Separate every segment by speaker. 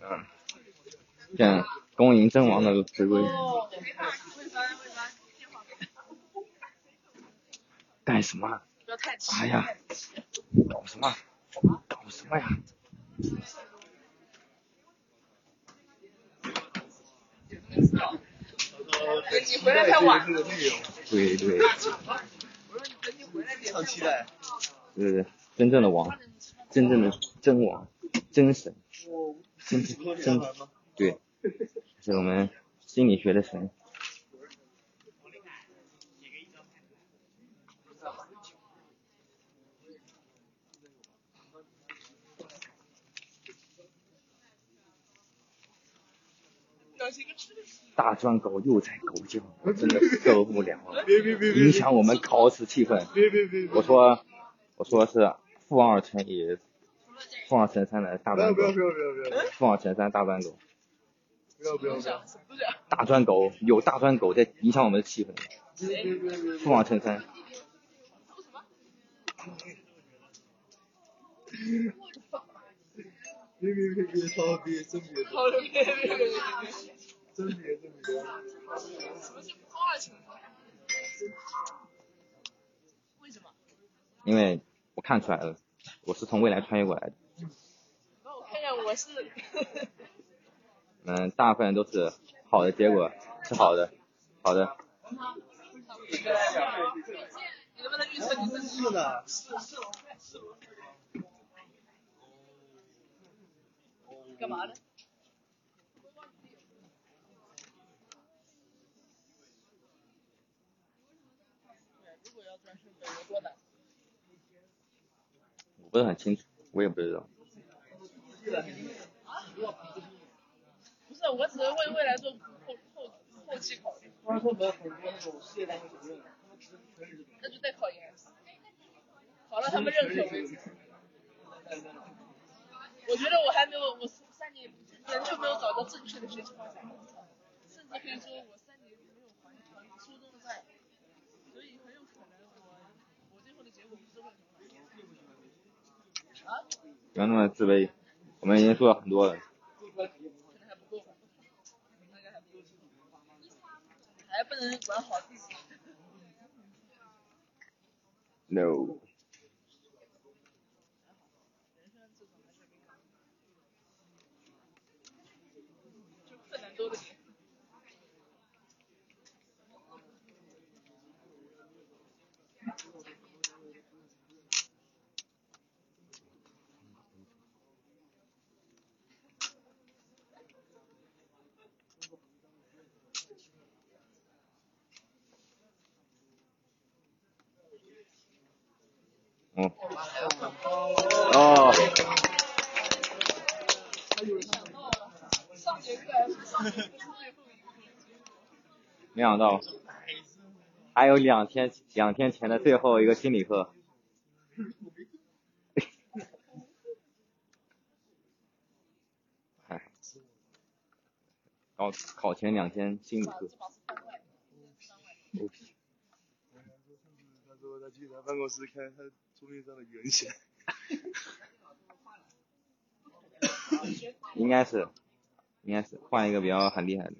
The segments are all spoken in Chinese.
Speaker 1: 嗯，对，恭迎真王的回归。干什么？哎呀，搞什么？搞什么呀？
Speaker 2: 你回来太晚。
Speaker 1: 对对。
Speaker 3: 对
Speaker 1: 对，真正的王，真正的真王。真神，真真对，是我们心理学的神。大专狗又在狗叫，我真的受不了了，影响我们考试气氛。我说，我说是负二乘以负二乘三的大专狗，凤凰城三大专狗。
Speaker 3: 不要不要不要！
Speaker 1: 大专狗有大专狗在影响我们的气氛。凤凰城三。
Speaker 3: 别别别别，超别真别。
Speaker 2: 好了，别别别别别。
Speaker 3: 真别真别。
Speaker 2: 什么是负二乘三？为什么？
Speaker 1: 因为我看出来了，我是从未来穿越过来的。
Speaker 2: 那我是。
Speaker 1: 嗯，大部分都是好的结果，是好的，好的。
Speaker 2: 你能不能预测你自己？
Speaker 3: 是的。
Speaker 2: 干嘛呢？
Speaker 1: 我不是很清楚，我也不知道。
Speaker 2: 不是，我只是为未来做后后后期考虑。
Speaker 3: 那就
Speaker 2: 再考研。考了他们认可为止。我觉得我还没有，我三年仍旧没有找到正确的学习方向，甚至可以说我三年没有还还初中的债，所以很有可能我我最后的结果不是会很好。啊？
Speaker 1: 不要那么自卑，我们已经说了很多了。
Speaker 2: 还不能管好自己。
Speaker 1: No。嗯。哦。没想到，还有两天两天前的最后一个心理课。哎，考考前两天心理课。
Speaker 3: 他说他去他办公室看他桌面上的原型。
Speaker 1: 应该是，应该是换一个比较很厉害的。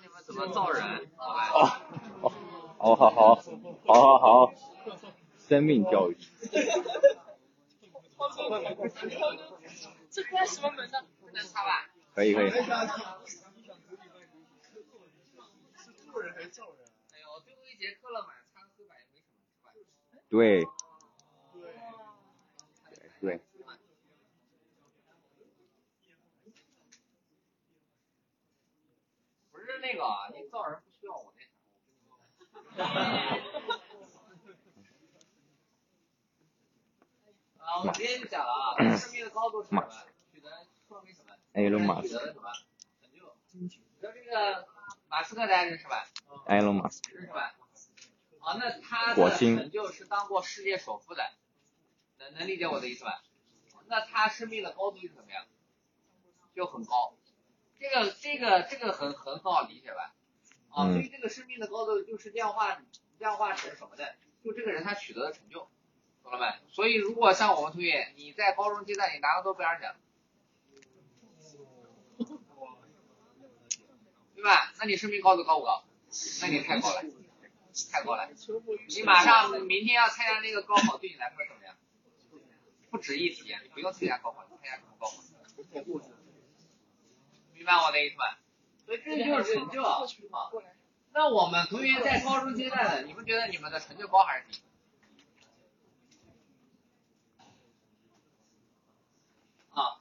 Speaker 4: 你们怎么造人，
Speaker 1: 哦哦，好好好，好好好，生命教育。
Speaker 2: 这关什么门呢？
Speaker 4: 能插吧？
Speaker 1: 可以可以。
Speaker 4: 哎呦，最后一节课了嘛，擦个黑板也没什么，是吧？
Speaker 1: 对。对。
Speaker 4: 不是那个，你造人不需要我那啥。啊，我直接就讲了啊，生命的高度是什么？取得什么？
Speaker 1: 埃隆马
Speaker 4: 取得什么成就？你说这个马斯克大家认识吧？
Speaker 1: 埃隆马斯
Speaker 4: 认识吧？啊，那他的成就是当过世界首富的，能能理解我的意思吧？那他生命的高度是怎么样？就很高，这个这个这个很很很好理解吧？啊，
Speaker 1: 嗯
Speaker 4: 所以这个生命的高度就是量化量化成什么的？就这个人他取得的成就，懂了没？所以如果像我们同学，你在高中阶段你拿了诺贝尔奖，对吧？那你生命高度高不高？那你太高了，太高了。你马上明天要参加那个高考，对你来说怎么样？不值一提，你不用参加高考，你参加什么高考？明白我的意思吧？所以这就是成就啊。那我们同学在高中阶段的，你们觉得你们的成就高还是低？啊，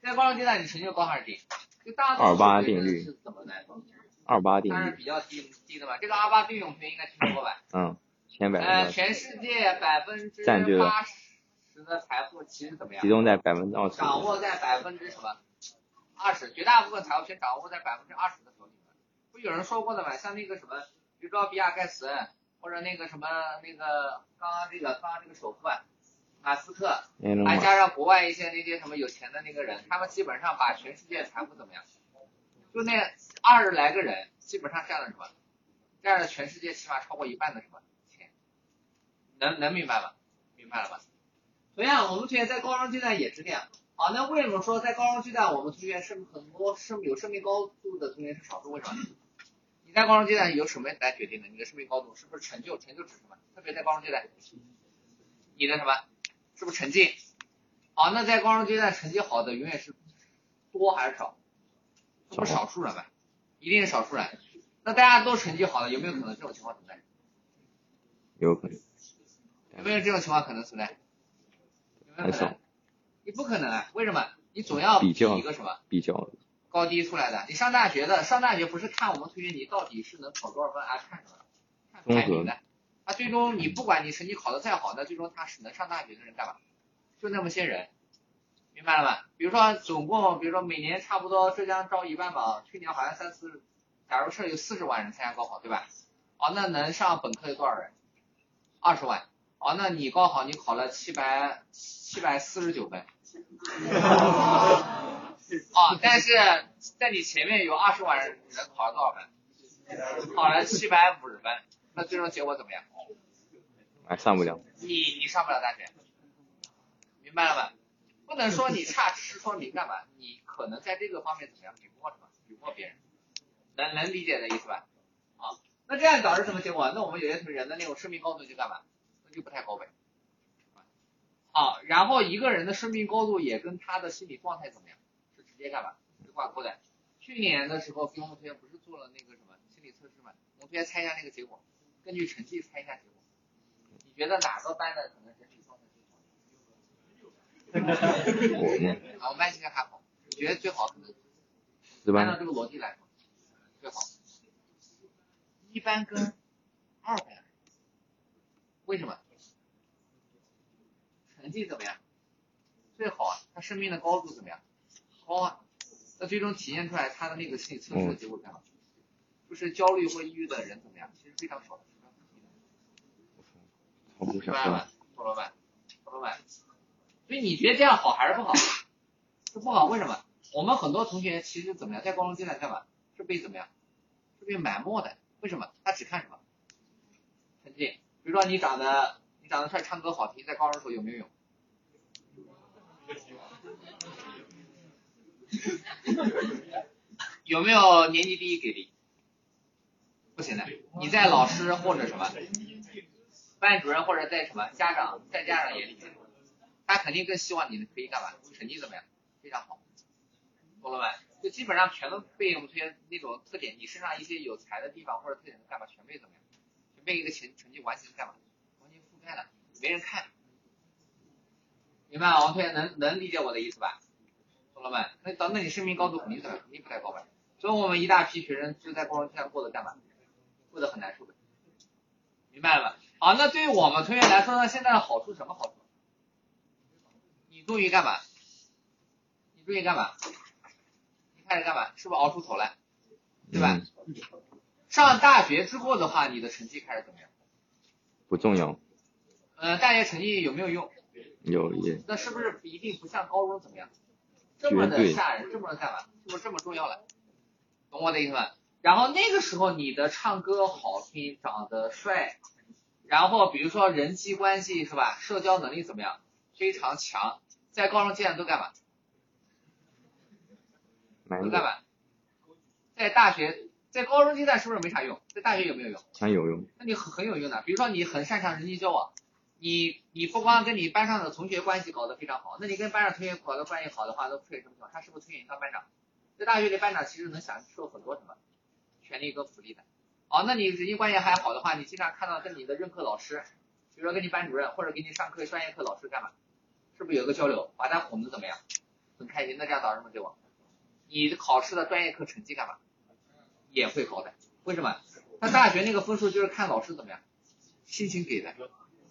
Speaker 4: 在高中阶段你成就高还是低？就大多数
Speaker 1: 28
Speaker 4: 学生
Speaker 1: 定律
Speaker 4: 是怎么来说？
Speaker 1: 二八定律，
Speaker 4: 当然比较低低的嘛。这个二八定律同学应该听说过吧？
Speaker 1: 嗯，前百
Speaker 4: 呃，
Speaker 1: 分之
Speaker 4: 全世界百分之
Speaker 1: 占据了
Speaker 4: 八十的财富其实怎么样
Speaker 1: 集？中在百分之二十，
Speaker 4: 掌握在百分之什么？二十，绝大部分财务权掌握在百分之二十的手里面。不有人说过的吗？像那个什么，比如说比尔盖茨，或者那个什么那个刚刚这个刚刚这个首富啊，马斯克，还加上国外一些那些什么有钱的那个人，他们基本上把全世界财富怎么样？就那二十来个人，基本上占了什么？占了全世界起码超过一半的什么钱？能能明白吗？明白了吧？同样，我们同学在高中阶段也是这样。好，那为什么说在高中阶段我们同学是很多生有生命高度的同学是少数？为什么？你在高中阶段由什么来决定的？你的生命高度是不是成就？成就指什么？特别在高中阶段，你的什么？是不是成绩？好，那在高中阶段成绩好的永远是多还是少？这不是少数人吧？一定是少数人。那大家都成绩好的，有没有可能这种情况存在？
Speaker 1: 有可能
Speaker 4: 有没有这种情况可能存在？有没有可能？你不可能啊！为什么？你总要
Speaker 1: 比较
Speaker 4: 一个什么
Speaker 1: 比较
Speaker 4: 高低出来的。你上大学的，上大学不是看我们同学你到底是能考多少分啊？看什么？看排名的。啊，最终你不管你成绩考得再好，那最终他是能上大学的人干嘛？就那么些人，明白了吧？比如说总共，比如说每年差不多浙江招一万吧，去年好像三四，假如是有四十万人参加高考，对吧？哦，那能上本科有多少人？二十万。哦，那你高考你考了七百七百四十九分。啊，但是在你前面有二十万人考了多少分？考了七百五十分，那最终结果怎么样？
Speaker 1: 还上不了，
Speaker 4: 你你上不了大学，明白了吗？不能说你差，只是说明干嘛？你可能在这个方面怎么样，比不过什么，比不过别人，能能理解的意思吧？啊，那这样导致什么结果？那我们有些人的那种生命高度就干嘛？那就不太高呗。啊，然后一个人的生命高度也跟他的心理状态怎么样是直接干嘛是挂钩的。去年的时候给我们同学不是做了那个什么心理测试嘛？我们同学猜一下那个结果，根据成绩猜一下结果。你觉得哪个班的可能整体状态最好？
Speaker 1: 我们
Speaker 4: 啊，我们班现在还好，你觉得最好按照这个逻辑来说，最好一班跟二班，为什么？成绩怎么样？最好啊，他生命的高度怎么样？高啊。那最终体现出来他的那个心理测试的结果干嘛？就是焦虑或抑郁的人怎么样？其实非常少的，非常低的。
Speaker 1: 超过
Speaker 4: 明白吗
Speaker 1: 小十班，？
Speaker 4: 懂了吧？懂了吧？所以你觉得这样好还是不好？是不好，为什么？我们很多同学其实怎么样，在高中阶段干嘛？是被怎么样？是被埋没的。为什么？他只看什么？成绩。比如说你长得你长得帅，唱歌好听，在高中时候有没有用？有没有年级第一给力？不行的，你在老师或者什么班主任或者在什么家长在家长眼里面，他肯定更希望你可以干嘛？成绩怎么样？非常好，懂了没？就基本上全都被我们同学那种特点，你身上一些有才的地方或者特点的干嘛，全被怎么样？全被一个成成绩完全干嘛？完全覆盖了，没人看。明白吗？王同学能能理解我的意思吧？懂了吧？那等那你生命高度肯定？肯定不太高吧？所以我们一大批学生就在高中阶段过得干嘛？过得很难受的，明白了吧？好，那对于我们同学来说呢，现在的好处什么好处？你终于干嘛？你终于干嘛？你开始干嘛？是不是熬出头来？对吧？上大学之后的话，你的成绩开始怎么样？
Speaker 1: 不重要，
Speaker 4: 呃，大学成绩有没有用？
Speaker 1: 有也
Speaker 4: 那是不是一定不像高中怎么样？这么的吓人，这么的干嘛？是不是这么重要了？懂我的意思吗？然后那个时候你的唱歌好听，长得帅，然后比如说人际关系是吧，社交能力怎么样？非常强，在高中阶段都干嘛？都干嘛？在大学，在高中阶段是不是没啥用？在大学有没有用？
Speaker 1: 很有用，
Speaker 4: 那你很很有用的。比如说你很擅长人际交往，你你不光跟你班上的同学关系搞得非常好，那你跟班上同学搞得关系好的话，都出现什么情况？他是不是推荐你当班长？在大学里，班长其实能享受很多什么权利跟福利的。哦，那你人际关系还好的话，你经常看到跟你的任课老师，比如说跟你班主任或者给你上课专业课老师干嘛？是不是有个交流，把他哄得怎么样？很开心，那这样导什么结果？你考试的专业课成绩干嘛？也会高的。为什么？他大学那个分数就是看老师怎么样，心情给的。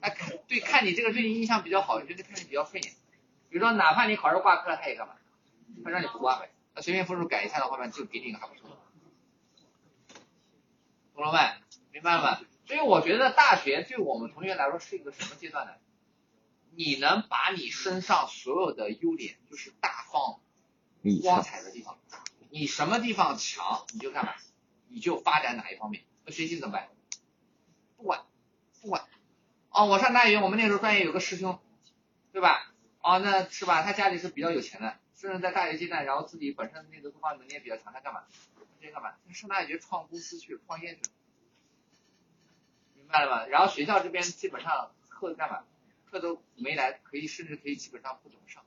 Speaker 4: 他看对看你这个对你印象比较好，觉得看你比较顺眼。比如说哪怕你考试挂科了，他也干嘛？他让你不挂呗，他随便分数改一下的话呢，就给你一个还不错的。懂了没？明白了吗？所以我觉得大学对我们同学来说是一个什么阶段呢？你能把你身上所有的优点，就是大放光彩的地方，你什么地方强，你就干嘛，你就发展哪一方面。那学习怎么办？不管，不管。哦，我上大学，我们那时候专业有个师兄，对吧？哦，那是吧？他家里是比较有钱的，甚至在大学阶段，然后自己本身那个各方面能力也比较强，他干嘛？他干嘛？他上大学创公司去，创业去。明白了吗？然后学校这边基本上课干嘛？课都没来，可以甚至可以基本上不怎么上。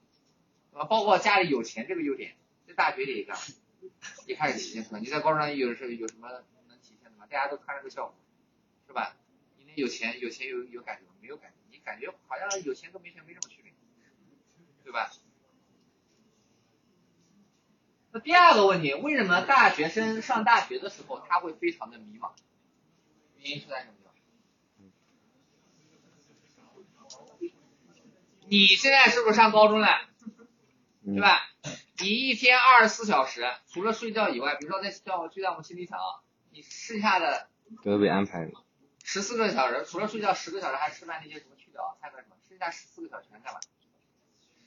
Speaker 4: 啊，包括家里有钱这个优点，在大学里也干嘛？也开始体现出来。你在高中上有时候有什么能体现的吗？大家都穿着个校服，是吧？有钱有钱有有感觉吗？没有感觉，你感觉好像有钱跟没钱没什么区别，对吧？那第二个问题，为什么大学生上大学的时候他会非常的迷茫？原因是在什么地方？你现在是不是上高中了？
Speaker 1: 嗯
Speaker 4: 对吧？你一天二十四小时，除了睡觉以外，比如说在校就在我们心理场，你剩下的
Speaker 1: 都被安排了，
Speaker 4: 十四个小时，除了睡觉十个小时还吃饭那些什么去掉，三个什么，剩下十四个小时全干嘛？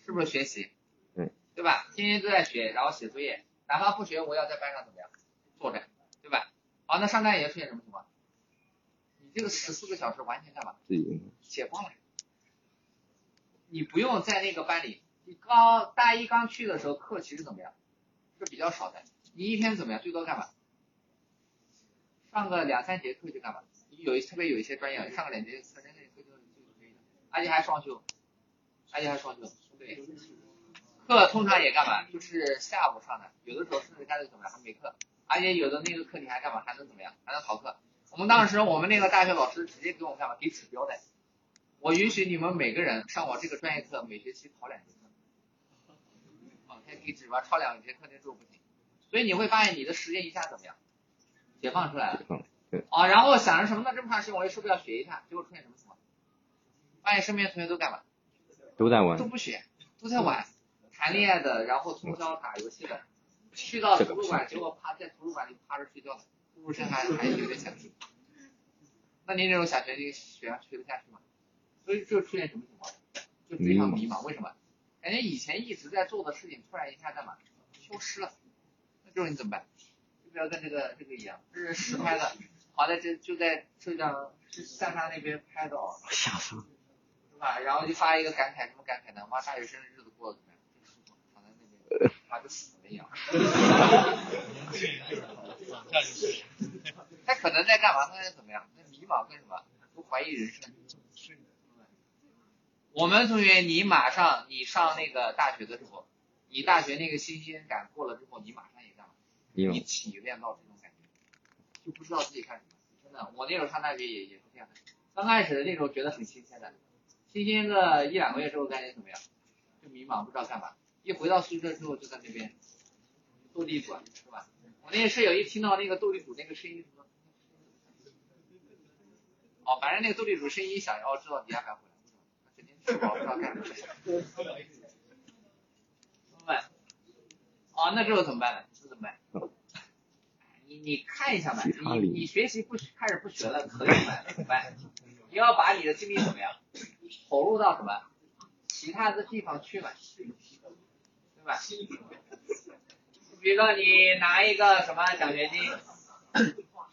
Speaker 4: 是不是学习？
Speaker 1: 对，
Speaker 4: 对吧？天天都在学，然后写作业，哪怕不学，我也要在班上怎么样坐着，对吧？好，那上大学出现什么情况？你这个十四个小时完全干嘛？
Speaker 1: 自己
Speaker 4: 解放了。你不用在那个班里，你刚大一刚去的时候课其实怎么样？是比较少的。你一天怎么样？最多干嘛？上个两三节课就干嘛？有一特别有一些专业，上个两节三节课就就可以了，而且还双休，而且还双休。对，课通常也干嘛？就是下午上的，有的时候甚至干脆怎么样还没课，而且有的那个课你还干嘛？还能怎么样？还能逃课。我们当时我们那个大学老师直接给我们干嘛？给指标的。我允许你们每个人上我这个专业课，每学期逃两节课。啊，他给指标超两节课那就不行，所以你会发现你的时间一下怎么样？解放出来了。啊，然后想着什么呢？这么长时间我也是不是要学一下？结果出现什么情况？发现身边同学都干嘛？
Speaker 1: 都在玩
Speaker 4: 都，不学，都在玩，谈恋爱的，然后通宵打游戏的，去到图书馆，结果趴在图书馆里趴着睡觉的，呼噜声还还有点响听。那您这种想学这个学学得下去吗？所以就出现什么情况？就非常迷茫。为什么？感觉以前一直在做的事情，突然一下干嘛？消失了。那这种你怎么办？就不要跟这个这个一样，这是实拍的，好在这就在浙江三沙那边拍的哦。
Speaker 1: 吓死了，
Speaker 4: 是吧？然后就发一个感慨，什么感慨呢？妈，大学生的日子过得怎么样？真舒服，躺在那边，妈跟死了一样。他可能在干嘛？他在怎么样？在迷茫跟什么？都怀疑人生。我们同学，你马上你上那个大学的时候，你大学那个新鲜感过了之后，你马上也干嘛？
Speaker 1: 迷
Speaker 4: 你
Speaker 1: 茫，
Speaker 4: 体验到这种感觉，就不知道自己干什么。真的，我那时候上大学也也是这样的。刚开始那时候觉得很新鲜的，新鲜个一两个月之后，感觉怎么样？就迷茫，不知道干嘛。一回到宿舍之后，就在那边斗地主，是吧？我那个室友一听到那个斗地主那个声音，说哦，反正那个斗地主声音一响，然后知道你家该回来，他整天吃饱不知道干什么。明白？哦，那之后怎么办呢？你你看一下嘛，你你学习不开始不学了，可以吗？怎么办？你要把你的精力怎么样投入到什么其他的地方去嘛，对吧？比如说你拿一个什么奖学金，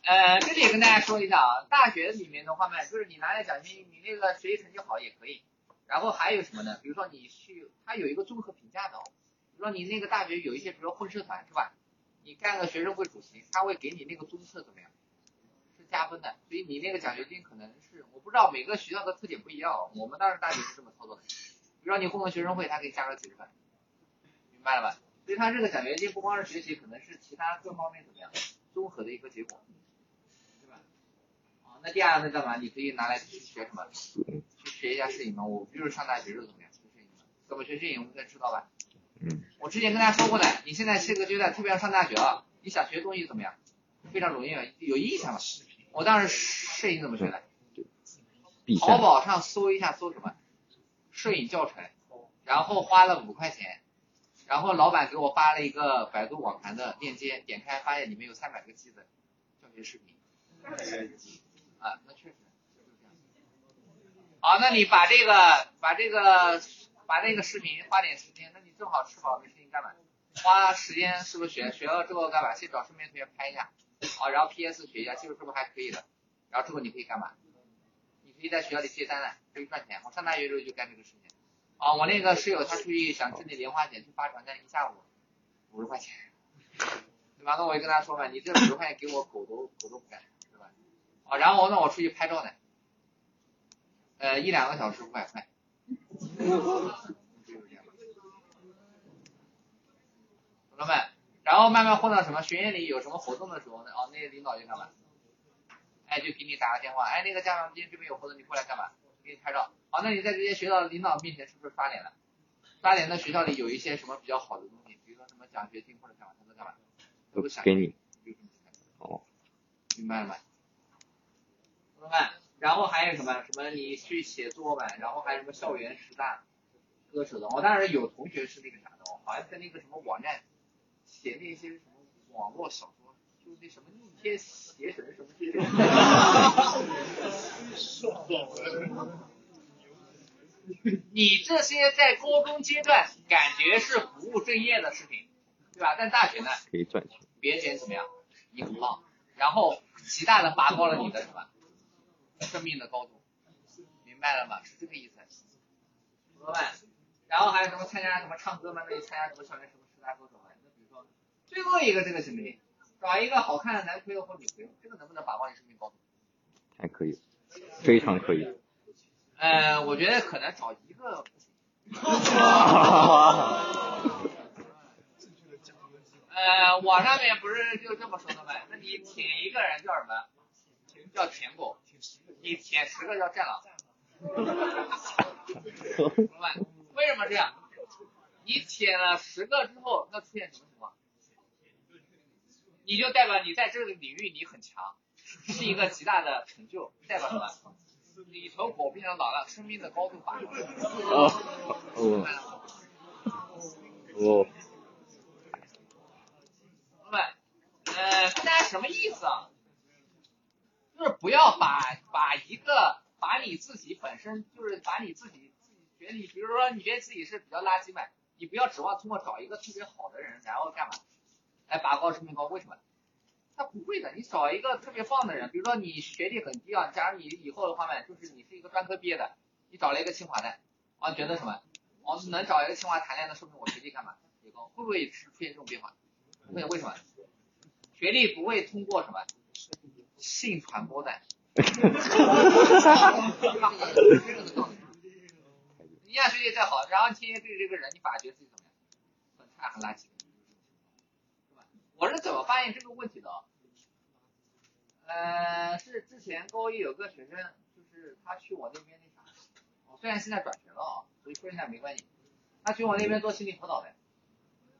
Speaker 4: 呃，这里也跟大家说一下啊，大学里面的话嘛，就是你拿了奖学金，你那个学习成绩好也可以。然后还有什么呢？比如说你去，它有一个综合评价的、哦，比如说你那个大学有一些，比如说混社团是吧？你干个学生会主席，他会给你那个综测怎么样？是加分的，所以你那个奖学金可能是我不知道每个学校的特点不一样，我们当时大学是这么操作的。比如说你混个学生会，他可以加个几十分，明白了吧？所以他这个奖学金不光是学习，可能是其他各方面怎么样综合的一个结果，对吧？啊，那第二个干嘛？你可以拿来去学什么？去学一下摄影嘛。我不就是上大学是怎么样学摄影的？怎么学摄影？我们该知道吧？
Speaker 1: 嗯，
Speaker 4: 我之前跟大家说过的，你现在这个阶段，特别要上大学了，你想学东西怎么样？非常容易，有印象了。我当时摄影怎么学的？
Speaker 1: 必
Speaker 4: 淘宝上搜一下，搜什么？摄影教程，然后花了五块钱，然后老板给我发了一个百度网盘的链接，点开发现里面有三百个 G 的教学视频。啊，那确实就是这样。好，那你把这个把这个把那个视频花点时间，那你正好吃饱没事情干嘛？花时间是不是学学了之后干嘛？先找身边同学拍一下，好，然后 PS 学一下，技术是不是还可以的？然后之后你可以干嘛？你可以在学校里接单了，可以赚钱。我上大学的时候就干这个事情。啊，我那个室友他出去想挣点零花钱，去发传单，一下午五十块钱，对吧？那我就跟他说嘛，你这五十块钱给我狗都狗都不干，对吧？啊，然后那，我出去拍照呢，呃，一两个小时五百块，同志们，然后慢慢混到什么学院里有什么活动的时候呢？哦，那些领导就干嘛？哎，就给你打个电话，哎，那个家长今天这边有活动，你过来干嘛？给你拍照。好，那你在这些学校的领导面前是不是刷脸了？刷脸的学校里有一些什么比较好的东西，比如说什么奖学金或者干嘛，他都干嘛？
Speaker 1: 都给你。哦，
Speaker 4: 明白了吗？同学们，然后还有什么？什么你去写作文，然后还有什么校园十大歌手的？我当时有同学是那个啥的，哦，好像在那个什么网站写那些什么网络小说，就那什么逆天邪神什么这些。你这些在高中阶段感觉是不务正业的事情，对吧？但大学呢，
Speaker 1: 可以赚钱。
Speaker 4: 别人怎么样，你很棒，然后极大的拔高了你的什么生命的高度，明白了吗？是这个意思。同志们，然后还有什么参加什么唱歌嘛？那你参加什么校园什么十大歌手啊？那比如说最后一个这个行不行？找一个好看的男朋友或女朋友，这个能不能把握你生命高度？
Speaker 1: 还可以，非常可以。
Speaker 4: 呃，我觉得可能找一个。呃，网上面不是就这么说的吗？那你舔一个人叫什么？叫舔狗。你舔十个叫战狼。明白？为什么这样？你舔了十个之后，那出现什么情况？你就代表你在这个领域你很强，是一个极大的成就，代表什么？你从狗变成老了，生命的高度拔高了。
Speaker 1: 哦哦哦，
Speaker 4: 朋友们，呃，大家什么意思啊？就是不要把把一个把你自己本身就是把你自己自己觉得你，比如说你觉得自己是比较垃圾嘛，你不要指望通过找一个特别好的人，然后干嘛来拔高生命高？为什么？他不会的，你找一个特别棒的人，比如说你学历很低啊，假如你以后的话呢，就是你是一个专科毕业的，你找了一个清华的，啊，觉得什么？哦，能找一个清华谈恋爱，那说明我学历干嘛提高？会不会出现这种变化？会，为什么？学历不会通过什么性传播的。你呀，学习再好，然后天天对着这个人，你反而觉得自己怎么样？很差，很垃圾。是吧？我是怎么发现这个问题的？呃，是之前高一有个学生，就是他去我那边那啥，我虽然现在转学了啊，所以说一下没关系。他去我那边做心理辅导的，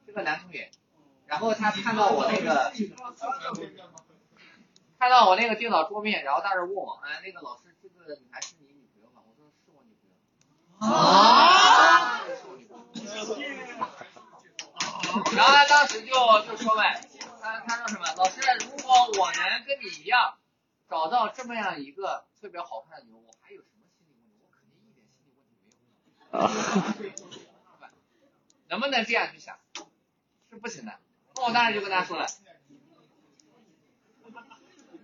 Speaker 4: 是个男同学。然后他看到我那个，看到我那个电脑桌面，然后当时问我，哎，那个老师，这个女孩是你女朋友吗？我说是我女朋友。啊！是我女朋友。然后他当时就就说呗，他他说什么？老师，如果我能跟你一样找到这么样一个特别好看的牛，我还有什么心理问题？我肯定一点心理问题没有。
Speaker 1: 啊，
Speaker 4: 能不能这样去想？是不行的。那我当时就跟他说了，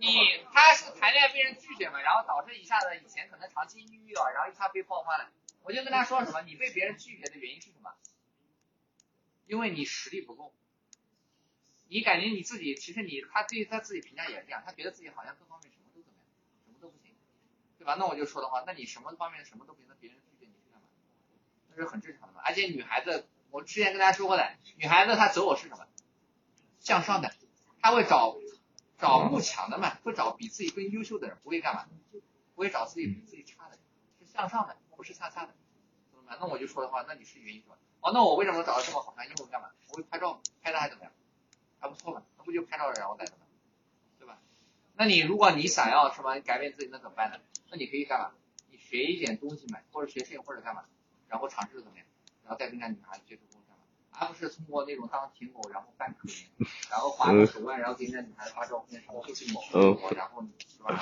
Speaker 4: 你他是谈恋爱被人拒绝嘛，然后导致一下子以前可能长期抑郁了，然后一下被爆发了。我就跟他说什么，你被别人拒绝的原因是什么？因为你实力不够，你感觉你自己其实你他对他自己评价也是这样，他觉得自己好像各方面什么都怎么样，什么都不行，对吧？那我就说的话，那你什么方面什么都不行，那别人拒绝你是干嘛？那是很正常的嘛。而且女孩子，我之前跟大家说过的，女孩子她择偶是什么？向上的，她会找找慕强的嘛，会找比自己更优秀的人，不会干嘛？不会找自己比自己差的人，是向上的，不是向下的，懂了吗？那我就说的话，那你是原因是吧？哦，那我为什么找到这么好看？因为我干嘛？我会拍照，拍的还怎么样？还不错嘛，那不就拍照然后带的吗？对吧？那你如果你想要什么改变自己，那怎么办呢？那你可以干嘛？你学一点东西嘛，或者学摄影或者干嘛，然后尝试怎么样，然后再跟人家女孩子接触？而不是通过那种当舔狗，然后扮可怜，然后划个手腕，然后给人家女孩子发照片，什么就是某，然后是吧？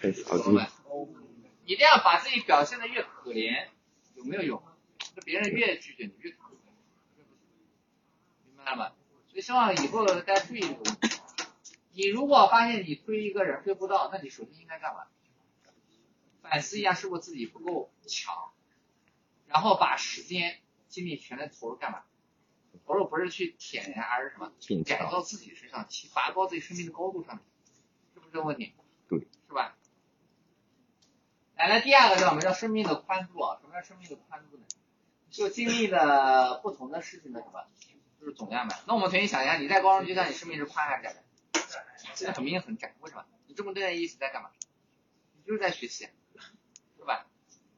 Speaker 1: 太扫
Speaker 4: 懂了
Speaker 1: 地
Speaker 4: 吗。你这样把自己表现的越可怜，有没有用？那别人越拒绝你越可怜，明白了吗？所以希望以后大家注意这个问题。你如果发现你追一个人追不到，那你首先应该干嘛？反思一下是不是自己不够强，然后把时间精力全在投入干嘛？投入不是去舔人，而是什么？
Speaker 1: 并
Speaker 4: 改造自己身上，去拔高自己生命的高度上面，是不是这个问题？
Speaker 1: 对，
Speaker 4: 是吧？来了，第二个叫什么叫生命的宽度啊？什么叫生命的宽度呢？就经历了不同的事情的什么，就是总量嘛。那我们重新想一下，你在高中阶段，你生命是宽还是窄的？现在很明显很窄，为什么？你这么多年一直在干嘛？你就是在学习，是吧？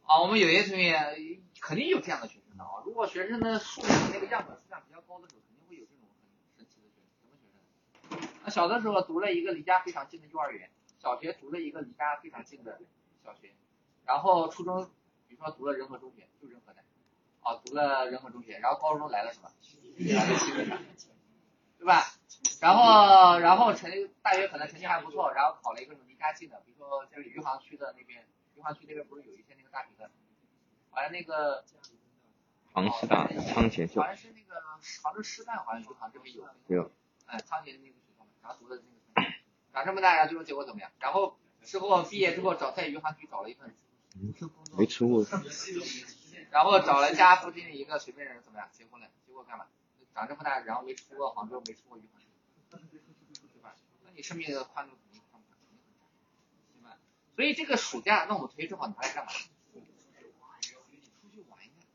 Speaker 4: 啊，我们有些同学肯定有这样的学生的啊。如果学生的数量那个样本数量比较高的时候，肯定会有这种很神奇的学生。什么学生？那小的时候读了一个离家非常近的幼儿园，小学读了一个离家非常近的小学，然后初中比如说读了仁和中学，就仁和的，啊，读了仁和中学，然后高中来了什么？来了对吧？然后然后成大学可能成绩还不错，然后考了一个离家近的，比如说就是余杭区的那边，余杭区那边不是有一些那个大学的，好像那个
Speaker 1: 杭师大、仓前校
Speaker 4: 好像是那个杭州师范，好像余杭这边有。
Speaker 1: 有，
Speaker 4: 哎，仓前那个学校嘛，然后读的那个，长这么大，然后最后结果怎么样？然后之后毕业之后找在余杭区找了一份，
Speaker 1: 没出过，
Speaker 4: 然后找了家附近的一个随便人怎么样？结婚了，结果干嘛？长这么大，然后没出过杭州，没出过余杭，对吧？那你生命的宽度肯定宽不肯定很窄，对吧？所以这个暑假，那我们同学正好拿来干嘛？出去玩一下，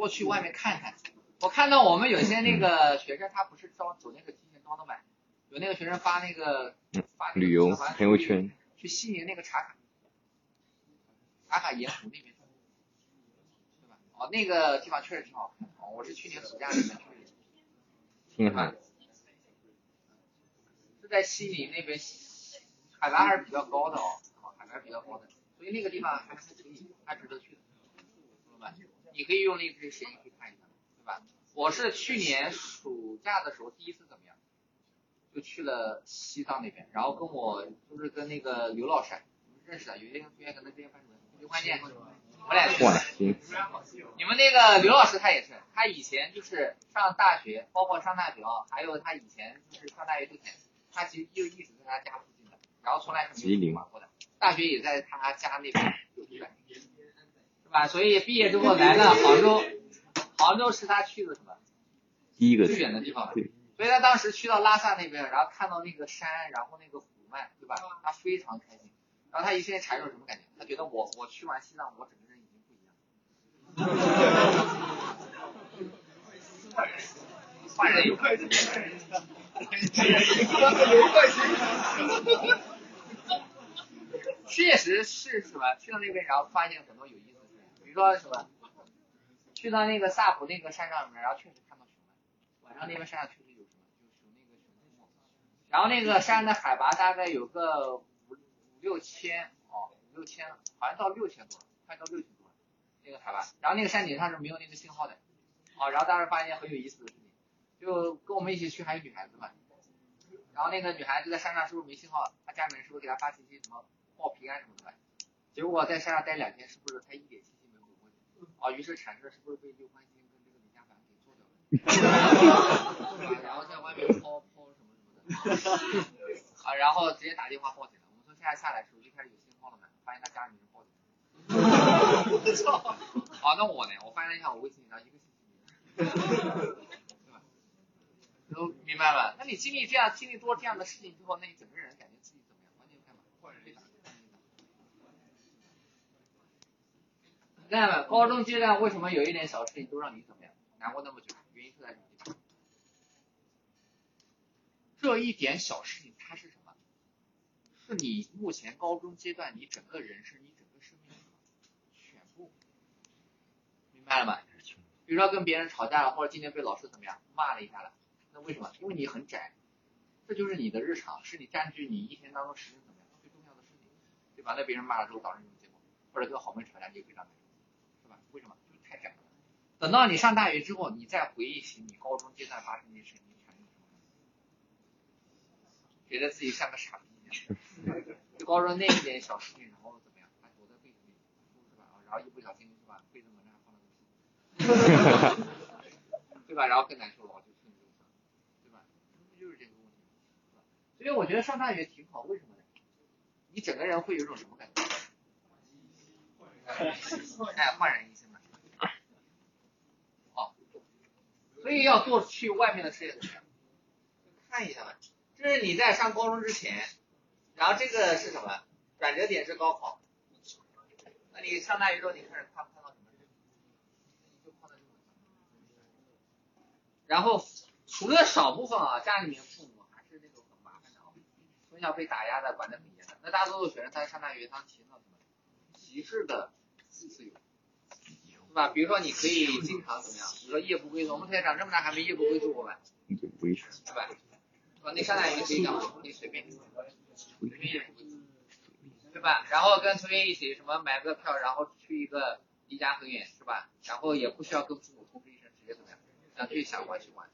Speaker 4: 多去外面看看。我看到我们有些那个学生，他不是招走那个提前招的嘛，有那个学生发那个
Speaker 1: 旅游
Speaker 4: 好像
Speaker 1: 朋友圈，
Speaker 4: 去西宁那个茶卡，茶卡盐湖那边，对吧？哦，那个地方确实挺好看。哦，我是去年暑假里面去的。
Speaker 1: 青海，
Speaker 4: 是在西宁那边，海拔还是比较高的哦，啊海拔比较高的，所以那个地方还是挺，还值得去的，朋友们，你可以用那个时间去看一下，对吧？我是去年暑假的时候第一次怎么样，就去了西藏那边，然后跟我就是跟那个刘老师认识的，有些同学可能之前班主任刘关键，我俩去
Speaker 1: 哇
Speaker 4: 的。，
Speaker 1: 行，
Speaker 4: 你们那个刘老师他也是，他以前就是上大学，包括上大学啊，还有他以前就是上大学之前，他其实就一直在他家附近的，然后从来是没有出过的，大学也在他家那边是吧？所以毕业之后来了杭州，杭州是他去的什么
Speaker 1: 第一个
Speaker 4: 最远的地方，
Speaker 1: 对，
Speaker 4: 所以他当时去到拉萨那边，然后看到那个山，然后那个湖漫，对吧？他非常开心。然后他一瞬间产生什么感觉？他觉得我我去完西藏，我整个人已经不一样了。换人有快心，确实是什么？去到那边，然后发现很多有意比如说什么？去到那个萨普那个山上面，然后确实看到熊了。晚上那边山上确实有什么？就是那个熊。然后那个山的海拔大概有个五五六千哦，五六千，好像到六千多，快到六千多那个海拔。然后那个山顶上是没有那个信号的，哦，然后当时发现很有意思的事情，就跟我们一起去还有女孩子嘛，然后那个女孩子在山上是不是没信号？她家里面是不是给她发信息什么报平安什么的？结果在山上待两天，是不是她一点信？啊，于是产生了是不是被刘欢星跟这个李家凡给做掉了？然后在外面抛抛什么什么的，啊，然后直接打电话报警了。我们从山下下来的时候就开始有信号了嘛，发现他家里面人报警。我操！好，那我呢？我发现一下我微信上一个信息没有，对吧？都明白了。那你经历这样经历多这样的事情之后，那你整个人感觉自己怎么样？完全干嘛？换人打。那么，高中阶段为什么有一点小事情都让你怎么样难过那么久？原因就在这个地方。这一点小事情它是什么？是你目前高中阶段你整个人生、你整个生命全部，明白了吗？比如说跟别人吵架了，或者今天被老师怎么样骂了一下了，那为什么？因为你很窄，这就是你的日常，是你占据你一天当中时间怎么样最重要的事情，对吧？那别人骂了之后导致什么结果？或者跟好朋友吵架你也非常难，为什么？就是太窄了。等到你上大学之后，你再回忆起你高中阶段发生的事情，你产生什么感觉？觉得自己像个傻逼一样。就高中那一点小事情，然后怎么样？还躲在被子里，是吧？然后一不小心是吧，被子门上放了个屁，对吧？然后更难受了，就睡不着，对吧？就是这个问题，所以我觉得上大学挺好，为什么呢？你整个人会有一种什么感觉？哎，焕然一新嘛。好，所以要做去外面的世界怎么样？看一下吧。这是你在上高中之前，然后这个是什么？转折点是高考。那你上大学之后，你开始看看到什么？然后除了少部分啊，家里面父母还是那种很麻烦的啊，从小被打压的，管得很严的。那大多数学生他上大学，他体验到什么？歧视的自由，对吧？比如说你可以经常怎么样？比如说夜不归宿，我们现在长这么大还没夜不归宿过吧？对吧？吧？你上大也可以干嘛？可以随便，随便夜不归宿，对吧？然后跟同学一起什么买个票，然后去一个离家很远，是吧？然后也不需要跟父母通知一声，直接怎么样？想去想玩去玩，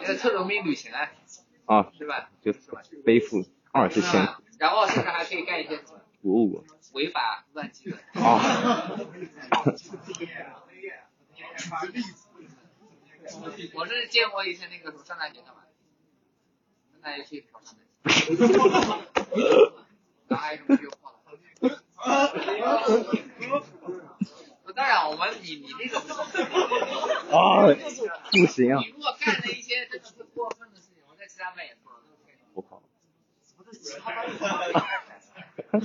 Speaker 4: 这个特种兵旅行啊，
Speaker 1: 啊，
Speaker 4: 是吧？
Speaker 1: 就是背负二十千。
Speaker 4: 然后甚至还可以干一些
Speaker 1: 哦，
Speaker 4: 违法乱纪的。
Speaker 1: 啊，
Speaker 4: 我是见过一些那个什么上大学干嘛？上大学去嫖娼的，然后还有什么约炮的。当然，我们你你那个
Speaker 1: 啊，不行啊
Speaker 4: 你！如果干了一些真的是过分的事情，我在其他班也做了，那我可以
Speaker 1: 我靠，
Speaker 4: 不是其他班也做了。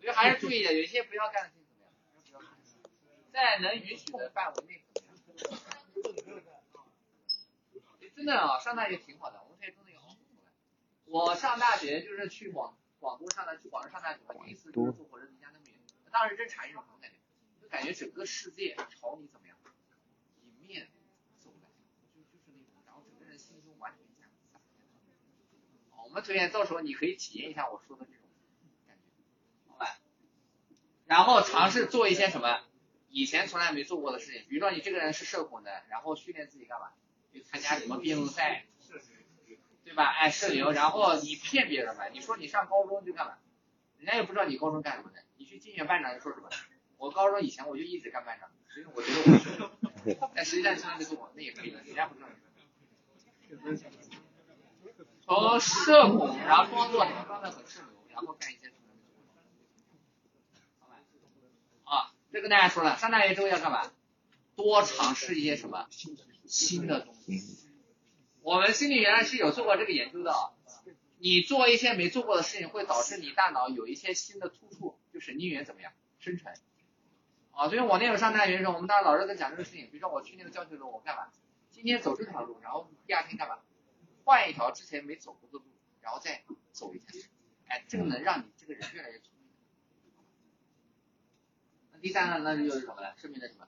Speaker 4: 所以还是注意的，有一些不要干的事情怎么样？不要干，在能允许的范围内怎么样？真的啊，上大学挺好的，我们可以真的有。我上大学就是去广广东上的，去广州上大学，第一次就是坐火车离家那么远，当时真产生一种什么感觉？就感觉整个世界朝你怎么样迎面走来，就就是那种，然后整个人心胸完全这样散开。好，我们推荐到时候你可以体验一下我说的这种感觉，好吧？然后尝试做一些什么以前从来没做过的事情，比如说你这个人是社恐的，然后训练自己干嘛？去参加什么辩论赛，对吧？哎，社牛，然后你骗别人吧，你说你上高中就干嘛？人家也不知道你高中干什么的，你去竞选班长就说什么？我高中以前我就一直干班长，所以我觉得我是，但实际上从来没做过，那也可以的，人家不知道。从社恐，然后装作装的很社牛，然后干一些什么？啊，这跟大家说了，上大学之后要干嘛？多尝试一些什么新的东西。我们心理原来是有做过这个研究的。你做一些没做过的事情，会导致你大脑有一些新的突触，就神经元怎么样生成。啊，所以我那会儿上大学的时候，我们当时老师在讲这个事情，比如说我去那个教学楼，我干嘛？今天走这条路，然后第二天干嘛？换一条之前没走过的路，然后再走一下。哎，这个能让你这个人越来越聪明。那第三个那就是什么呢？生命的什么？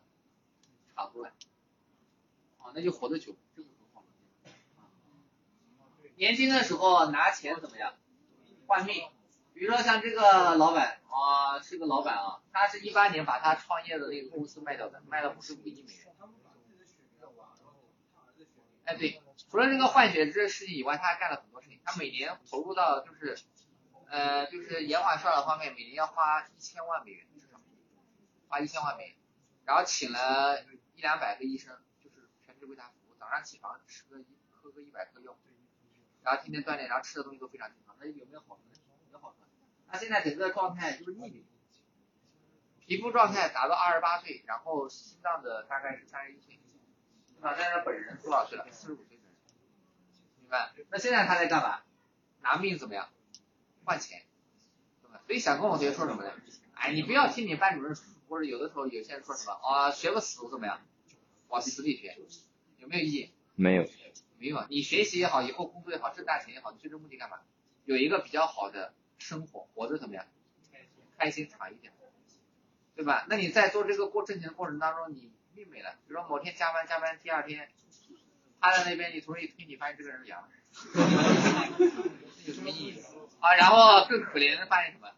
Speaker 4: 长度了。啊，那就活得久，这个很好的。年轻的时候拿钱怎么样？换命，比如说像这个老板啊，是个老板啊，他是一八年把他创业的那个公司卖掉的，卖了五十五亿美元。哎，对，除了这个换血这个事情以外，他还干了很多事情。他每年投入到就是呃就是延缓衰老方面，每年要花一千万美元至少，花一千万美元，然后请了一两百个医生，就是全职为他服务。早上起床吃个一喝个一百克药，然后天天锻炼，然后吃的东西都非常健康。那有没有好处呢？有好处。他现在整个状态就是逆龄，皮肤状态达到二十八岁，然后心脏的大概是三十一岁。啊，但是本人多少岁了？四十五岁明白？那现在他在干嘛？拿命怎么样？换钱，对吧？所以想跟我同学说什么呢？哎，你不要听你班主任或者有的时候有些人说什么啊，学个死怎么样？往死里学，有没有意义？
Speaker 1: 没有，
Speaker 4: 没有。你学习也好，以后工作也好，挣大钱也好，你最终目的干嘛？有一个比较好的生活，活得怎么样？开心长一点，对吧？那你在做这个过挣钱的过程当中，你命没了，比如说某天加班加班，第二天他在那边，你同事一推你，发现这个人凉，有什么意义？啊，然后更可怜的发现什么？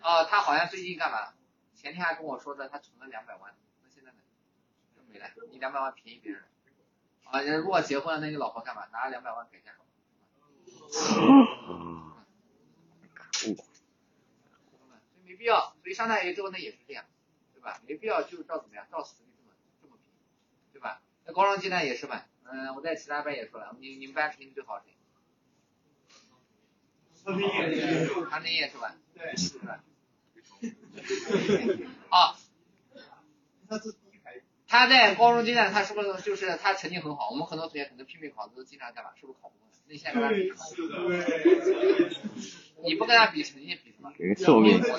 Speaker 4: 啊，他好像最近干嘛？前天还跟我说的，他存了两百万，那现在呢？就没了，你两百万便宜别人了。啊，如果结婚了，那你老婆干嘛？拿了两百万给家，
Speaker 1: 可恶，
Speaker 4: 所以没必要。所以上大学之后那也是这样，对吧？没必要就照怎么样，照死，那高中鸡蛋也是嘛，嗯，我在其他班也说了，你你们班成绩最好谁？唐晨烨是吧？
Speaker 3: 对，
Speaker 4: 是吧？啊，他在高中阶段，他是不是就是他成绩很好？我们很多同学可能拼命考，都经常干嘛？是不是考不过？那你现在跟他比什么？你不跟他比成绩，比什么？
Speaker 1: 给个寿命，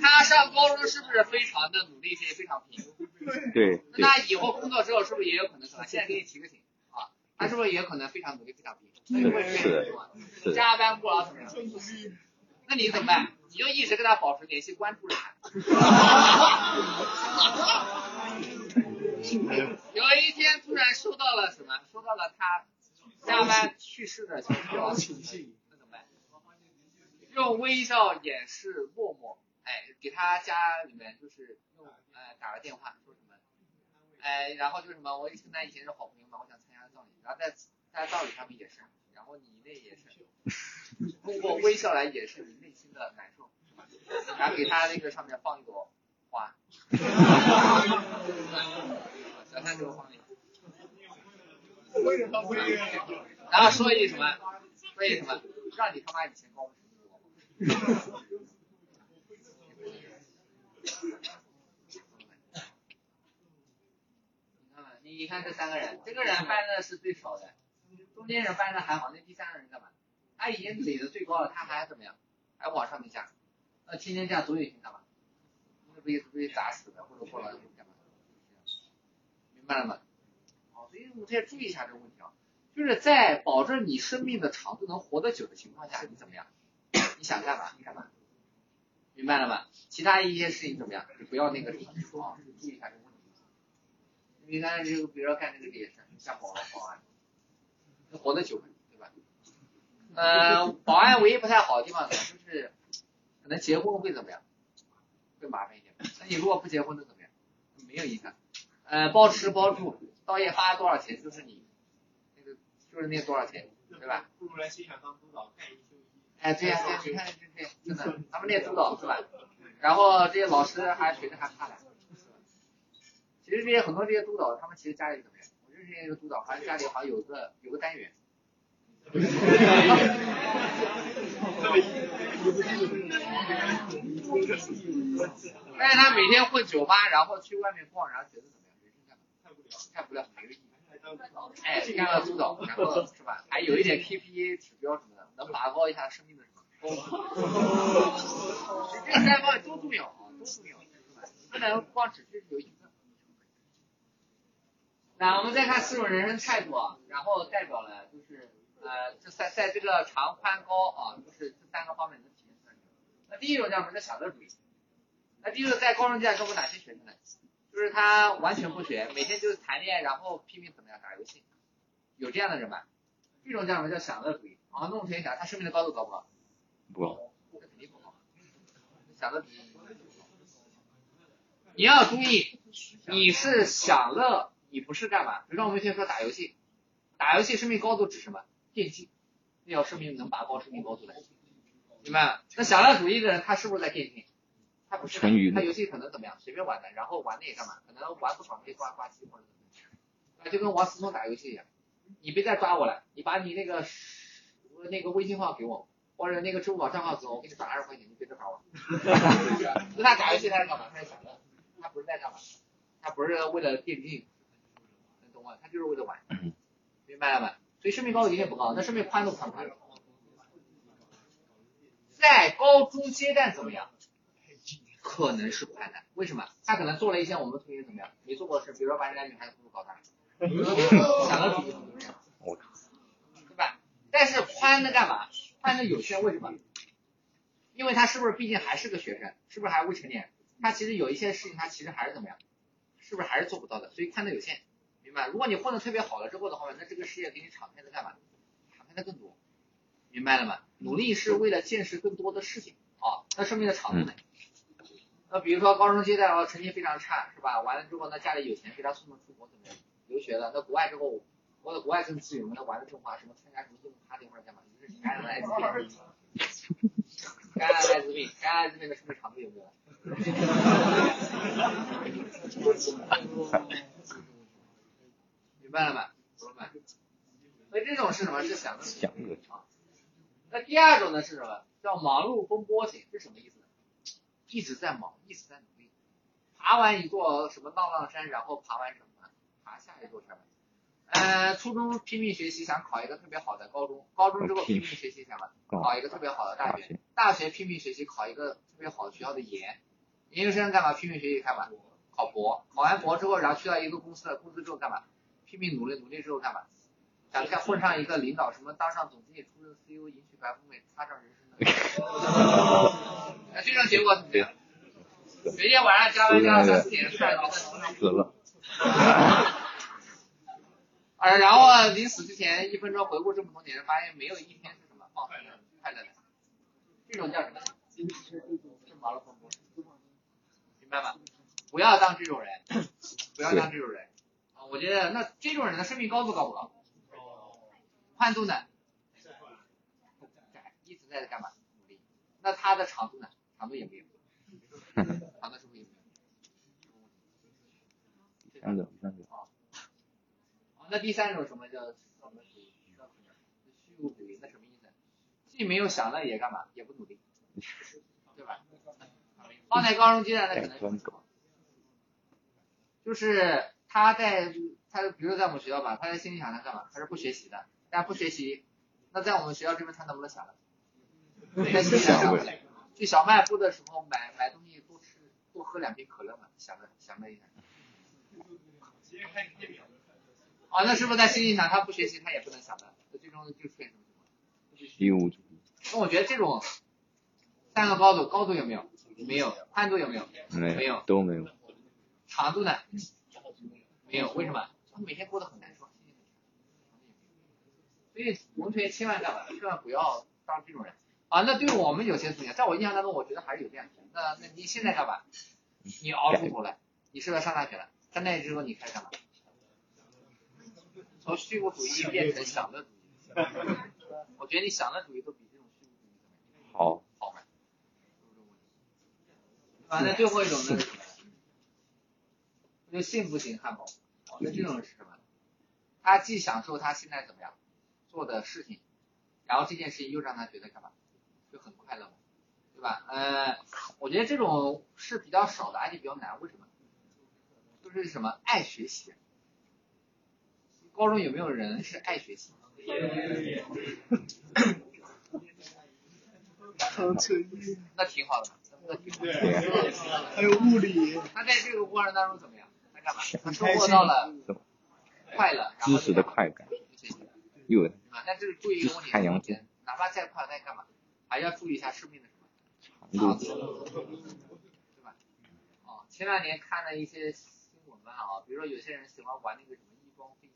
Speaker 4: 他上高中是不是非常的努力，也非常拼？
Speaker 1: 对对，
Speaker 4: 那以后工作之后是不是也有可能是吧？现在给你提个醒啊，他是不是也有可能非常努力、非常拼？
Speaker 1: 是
Speaker 4: 加班不劳怎么样？那你怎么办？你就一直跟他保持联系，关注着他。有一天突然收到了什么？收到了他加班去世的消息，那怎么办？用微笑掩饰落寞，哎，给他家里面就是用呃打个电话说什么？哎，然后就是什么？我跟他以前是好朋友嘛，我想参加葬礼，然后在在葬礼上面也是，然后你那也是，通过微笑来掩饰你内心的难受，然后给他那个上面放一朵花，小三这个画面，然后说一句什么？说一句什么？让你他妈以前高中成绩多。你看看，你看这三个人，这个人搬的是最少的，中间人搬的还好，那第三个人干嘛？他已经垒的最高了，他还怎么样？还往上面加？那天天这样总有一天干嘛？那不也不被砸死的，或者过了干嘛？明白了吗？好，所以我们要注意一下这个问题啊，就是在保证你生命的长度能活得久的情况下，你怎么样？你想干嘛？你干嘛？明白了吗？其他一些事情怎么样？就不要那个什么啊，注意一下这个问题。你看这个，比如说干这个也是，像保安，保安，活得久，对吧？呃，保安唯一不太好的地方呢，就是可能结婚会怎么样？会麻烦一点。那你如果不结婚能怎么样？没有影响。呃，包吃包住，到夜发多少钱就是你那个就是那多少钱，对吧？
Speaker 3: 不如来现场当督导，干一休一。
Speaker 4: 哎，对呀、对呀、你看这这真的，他们那督导是吧？然后这些老师还学着还怕来。其实这些很多这些督导，他们其实家里怎么样？我认识一个督导，好像家里好像有个有个单元。但是他每天混酒吧，然后去外面逛，然后觉得怎么样？人生干嘛？干不了，没有意义。哎，干了督导，然后是吧？还有一点 KPI 指标什么的，能拔高一下生命的什么高度。这三方面都重要啊，都重要，不能光只是有一个。那我们再看四种人生态度啊，然后代表了就是呃，这在在这个长宽高啊，就是这三个方面能体现出来。那第一种叫什么？叫享乐主义。那第一个在高中阶段中有哪些学生呢？就是他完全不学，每天就是谈恋爱，然后拼命怎么样打游戏，有这样的人吗？这种叫什么叫享乐主义？啊，那我们想一想，他生命的高度高不高？
Speaker 1: 不高，
Speaker 4: 这肯定不好。享乐主义，你要注意，你是享乐，你不是干嘛？比如说我们先说打游戏，打游戏生命高度指什么？电竞，那要生命能拔高生命高度的，明白吗？那享乐主义的人，他是不是在电竞？他不是他游戏可能怎么样，随便玩的，然后玩那也干嘛？可能玩不爽可以挂挂机或者怎么样，那就跟王思聪打游戏一样，你别再抓我了，你把你那个那个微信号给我，或者那个支付宝账号给我，我给你转二十块钱，你别再抓我。那他打游戏他是干嘛？他是享乐，他不是在干嘛？他不是为了电竞，能懂吗？他就是为了玩，明白了吧？所以生命高度一定不高，那生命宽度宽不宽？在高中阶段怎么样？可能是宽的，为什么？他可能做了一些我们同学怎么样没做过的事，比如说把人家女孩子裤子搞大，享乐主义就是这样，
Speaker 1: 我靠，
Speaker 4: 对吧？但是宽的干嘛？宽的有限，为什么？因为他是不是毕竟还是个学生，是不是还未成年？他其实有一些事情他其实还是怎么样？是不是还是做不到的？所以看的有限，明白？如果你混的特别好了之后的话，那这个世界给你敞开的干嘛？敞开的更多，明白了吗？努力是为了见识更多的事情啊，那生命的长度呢？那比如说高中阶段哦，成绩非常差，是吧？完了之后呢，家里有钱，给他送了出国怎么样？留学了，那国外之后，我的国外更自由，那玩的正花，什么参加什么动物 party 或者干嘛？你是感染了艾滋病，感染了艾滋病，感染艾滋病的生命长度有没有？明白了吗？朋友们，所以这种是什么？是享乐主义
Speaker 1: 享乐
Speaker 4: 啊。那第二种呢是什么？叫忙碌风波型，是什么意思呢？一直在忙，一直在努力，爬完一座什么浪浪山，然后爬完什么？爬下一座山。呃，初中拼命学习，想考一个特别好的高中；高中之后拼命学习，想考一个特别好的大学；大学拼命学习，考一个特别好的学校的研；研究生干嘛？拼命学习干嘛？考博。考完博之后，然后去到一个公司的公司之后干嘛？拼命努力，努力之后干嘛？想再混上一个领导，什么当上总经理，出任 CEO，迎娶白富美，踏上人生的。那最终结果怎么样？每天晚上加班加到三四点，突然觉得
Speaker 1: 死了，
Speaker 4: 啊，然后临死之前一分钟回顾这么多年，发现没有一天是什么放松的、快乐的。这种叫什么？是忙碌风波，明白吗？不要当这种人，不要当这种人。啊，我觉得那这种人的生命高度高不高？宽度呢？一直在干嘛？努力。那他的长度呢？长度也没有。长度是不是也没有？
Speaker 1: 第三种，第三种，
Speaker 4: 啊，那第三种什么叫什么主义？虚无主义，那什么意思？既没有享乐，也干嘛？也不努力，对吧？放在高中阶段，那可能就是他在他比如说在我们学校吧，他在心里想他干嘛？他是不学习的，但不学习，那在我们学校这边他能不能享乐？在心里想享乐。去小卖部的时候买买东西多吃多喝两瓶可乐嘛，享乐享乐一下。啊，那是不是在心里想他不学习他也不能想的？那最终就出现什么情况？那我觉得这种三个高度，高度有没有？没有。宽度有没有？
Speaker 1: 没
Speaker 4: 没有
Speaker 1: 都没有，
Speaker 4: 长度呢？没有。为什么？他每天过得很难受。所以同学千万干嘛？千万不要当这种人啊！那对我们有些同学，在我印象当中，我觉得还是有这样的。那那你现在干嘛？你熬出头了，你是不是上大学了？上大学之后你开始干嘛？从虚无主义变成享乐主义。我觉得你享乐主义都比这种虚无主义怎么样？
Speaker 1: 好，
Speaker 4: 好买。啊，那最后一种呢是什么？就幸福型汉堡。那这种是什么？他既享受他现在怎么样做的事情，然后这件事情又让他觉得干嘛？就很快乐嘛，对吧？呃，我觉得这种是比较少的，而且比较难。为什么？就是什么爱学习。高中有没有人是爱学习？那挺好的，那挺好的。
Speaker 1: 对
Speaker 3: 还有物理，
Speaker 4: 他在这个过程当中怎么样？他干嘛？他收获到了快乐，
Speaker 1: 知识的快感，又
Speaker 4: 啊，但这个注意一个问题，
Speaker 1: 太阳镜
Speaker 4: 哪怕再快，再干嘛，还要注意一下生命的什么
Speaker 1: 长度，
Speaker 4: 对吧？哦，前两年看了一些新办啊？比如说有些人喜欢玩那个什么异光飞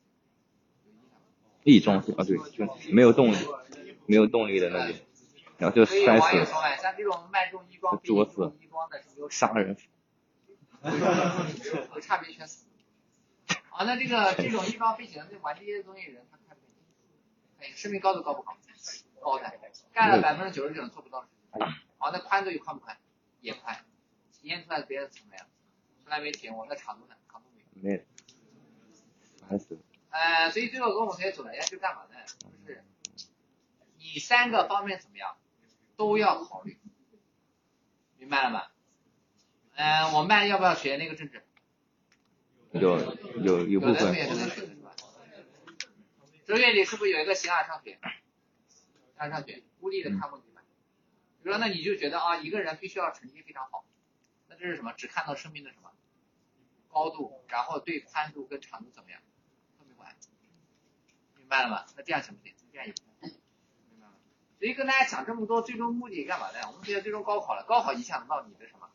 Speaker 4: 印象吗？
Speaker 1: 翼装是啊，对，就没有动力，没有动力的那种，然后就摔死杀人。
Speaker 4: 有 差别全死。啊，那这个这种一装飞行，这玩这些东西的人，他开不开心？生命高度高不高？高的，干了百分之九十九做不到。啊，那宽度又宽不宽？也宽。体现出来别的怎么样？从来没体验过。那长度呢？长度没有。
Speaker 1: 没，烦死了。
Speaker 4: 呃，所以最后跟我们同学总结是干嘛呢？就是你三个方面怎么样都要考虑，明白了吗？嗯、我们要不要学那个政治？
Speaker 1: 有有一部分
Speaker 4: 有的同学可能学的是吧？这月里是不是有一个形而上学？形而上学，孤立的看问题嘛。比如说，那你就觉得啊，一个人必须要成绩非常好，那这是什么？只看到生命的什么高度，然后对宽度跟长度怎么样白了吗？那这样行不行？这样也不行，明白吗？所以跟大家讲这么多，最终目的干嘛呢？我们觉得最终高考了，高考影响到你的什么？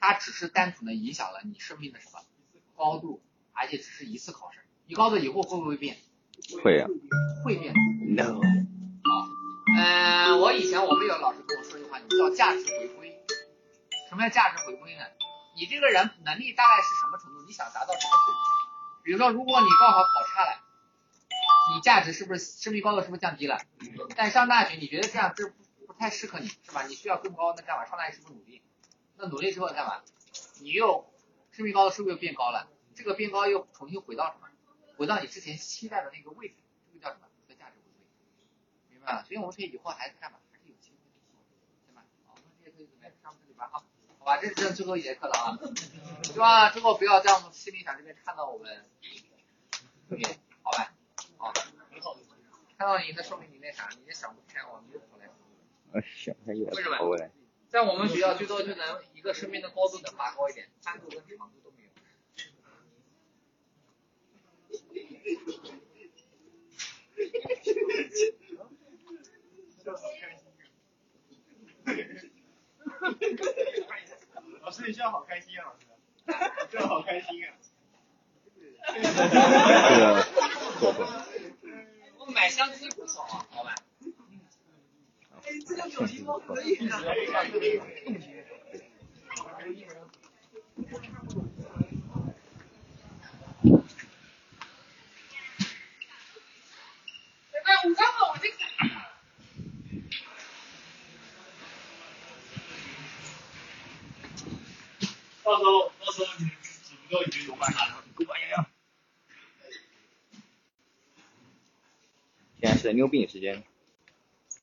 Speaker 4: 它只是单纯的影响了你生命的什么高度，而且只是一次考试。你高度以后会不会变？
Speaker 1: 会啊
Speaker 4: 会变。
Speaker 1: ，no，
Speaker 4: 嗯、我以前我们有老师跟我说一句话，你们叫价值回归。什么叫价值回归呢？你这个人能力大概是什么程度？你想达到什么水平？比如说，如果你高考考差了，你价值是不是生命高度是不是降低了？但上大学你觉得这样是不太适合你，是吧？你需要更高，那干嘛？上大学是不是努力？那努力之后干嘛？你又生命高度是不是又变高了？这个变高又重新回到什么？回到你之前期待的那个位置，这个叫什么？叫价值回归，明白了？所以我们可以以后还是干嘛？还是有机会的，对吧？好，我们这节课就准备上这里边啊，好吧？这是最后一节课了啊，希望之后不要在我们心理场这边看到我们好吧？好，看到你那说明你那啥，你也想不开哦，你就跑来。
Speaker 1: 呃，想他也
Speaker 4: 为什么
Speaker 1: 跑过来，
Speaker 4: 在我们学校最多就能一个生命的高度能拔高一点，宽度跟长度都没有。
Speaker 3: 老师，你笑好开心啊，老师，笑得好开心啊。
Speaker 4: 我买相机不少啊，好吧？
Speaker 2: 哎，这个表情包可以啊。哎，我刚好我这个。
Speaker 3: 到时候，到时候你指不够，你就有办法了。
Speaker 1: 给我洋洋。现在是溜冰时间。